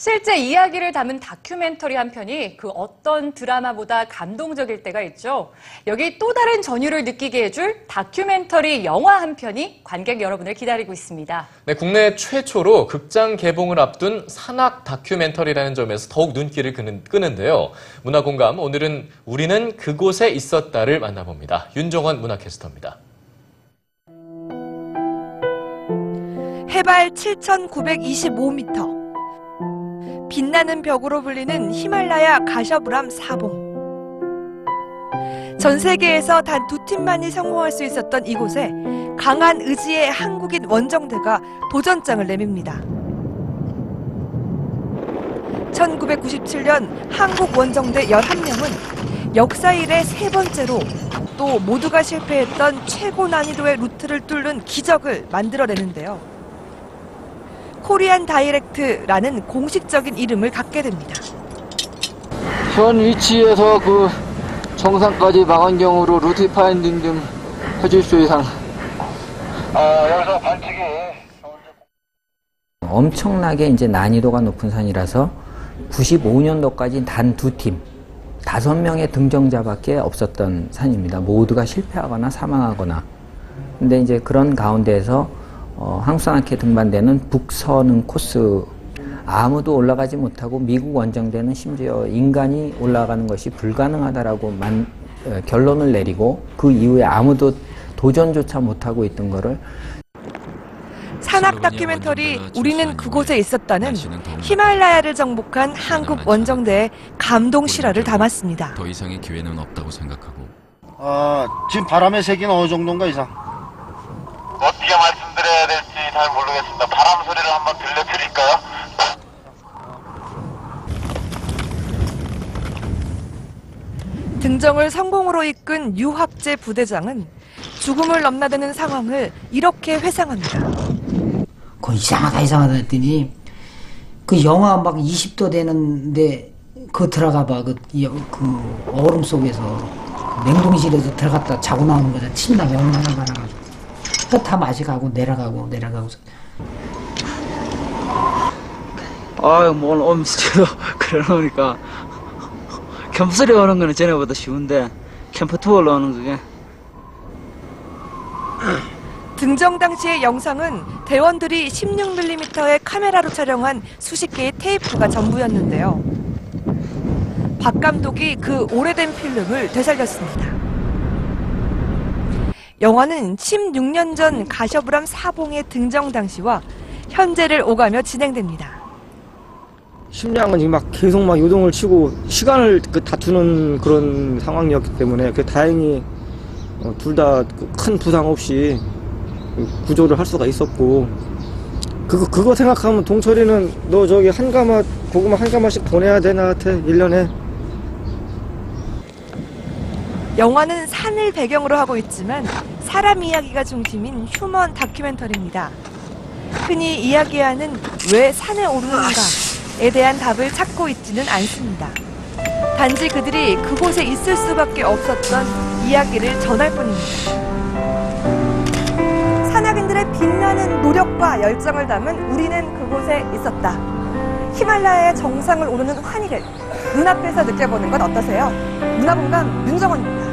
실제 이야기를 담은 다큐멘터리 한 편이 그 어떤 드라마보다 감동적일 때가 있죠. 여기 또 다른 전율을 느끼게 해줄 다큐멘터리 영화 한 편이 관객 여러분을 기다리고 있습니다. 네, 국내 최초로 극장 개봉을 앞둔 산악 다큐멘터리라는 점에서 더욱 눈길을 끄는, 끄는데요. 문화공감, 오늘은 우리는 그곳에 있었다를 만나봅니다. 윤정원 문화캐스터입니다. 해발 7,925m. 빛나는 벽으로 불리는 히말라야 가셔브람 사봉. 전 세계에서 단 두 팀만이 성공할 수 있었던 이곳에 강한 의지의 한국인 원정대가 도전장을 내밉니다. 1997년 한국 원정대 11명은 역사 이래 세 번째로 또 모두가 실패했던 최고 난이도의 루트를 뚫는 기적을 만들어내는데요. Korean Direct라는 공식적인 이름을 갖게 됩니다. 현 위치에서 그 정상까지 망원경으로 route finding 좀 해줄 수 이상 엄청나게 이제 난이도가 높은 산이라서 95년도까지 단 두 팀, 다섯 명의 등정자밖에 없었던 산입니다. 모두가 실패하거나 사망하거나. 근데 이제 그런 가운데에서 어, 항산화케 등반대는 북서는 코스 아무도 올라가지 못하고 미국 원정대는 심지어 인간이 올라가는 것이 불가능하다라고 만, 어, 결론을 내리고 그 이후에 아무도 도전조차 못하고 있던 거를 산악 다큐멘터리 우리는 그곳에 있었다는 히말라야를 정복한 한국 원정대의 감동 실화를 담았습니다. 더 이상의 기회는 없다고 생각하고 아, 지금 바람의 세기는 어느 정도인가 이상? 어떻게 말씀드려야 될지 잘 모르겠습니다. 바람 소리를 한번 들려드릴까요? 등정을 성공으로 이끈 유학재 부대장은 죽음을 넘나드는 상황을 이렇게 회상합니다. 그 이상하다 이상하다 했더니 그 영하 막 20도 되는데 그 들어가 봐. 그, 여- 그 얼음 속에서 그 냉동실에서 들어갔다 자고 나오는 거잖아. 침낭이 얼마나 많아가지고. 그다 마시가고 내려가고 내려가고. 아유 뭘 엄지도 그러니까 캠프스리 오는 거는 전에보다 쉬운데 캠프 투어로 오는 그게 등정 당시의 영상은 대원들이 16mm의 카메라로 촬영한 수십 개의 테이프가 전부였는데요. 박 감독이 그 오래된 필름을 되살렸습니다. 영화는 16년 전 가셔브람 사봉의 등정 당시와 현재를 오가며 진행됩니다. 심장은 막 계속 막 요동을 치고 시간을 그 다투는 그런 상황이었기 때문에 그 다행히 둘 다 큰 부상 없이 구조를 할 수가 있었고 그거 그거 생각하면 동철이는 너 저기 한 가마 고구마 한 가마씩 보내야 돼 나한테 1년에 영화는 산을 배경으로 하고 있지만 사람 이야기가 중심인 휴먼 다큐멘터리입니다. 흔히 이야기하는 왜 산에 오르는가에 대한 답을 찾고 있지는 않습니다. 단지 그들이 그곳에 있을 수밖에 없었던 이야기를 전할 뿐입니다. 산악인들의 빛나는 노력과 열정을 담은 우리는 그곳에 있었다. 히말라야의 정상을 오르는 환희를 눈앞에서 느껴보는 건 어떠세요? 문화공감 윤정원입니다.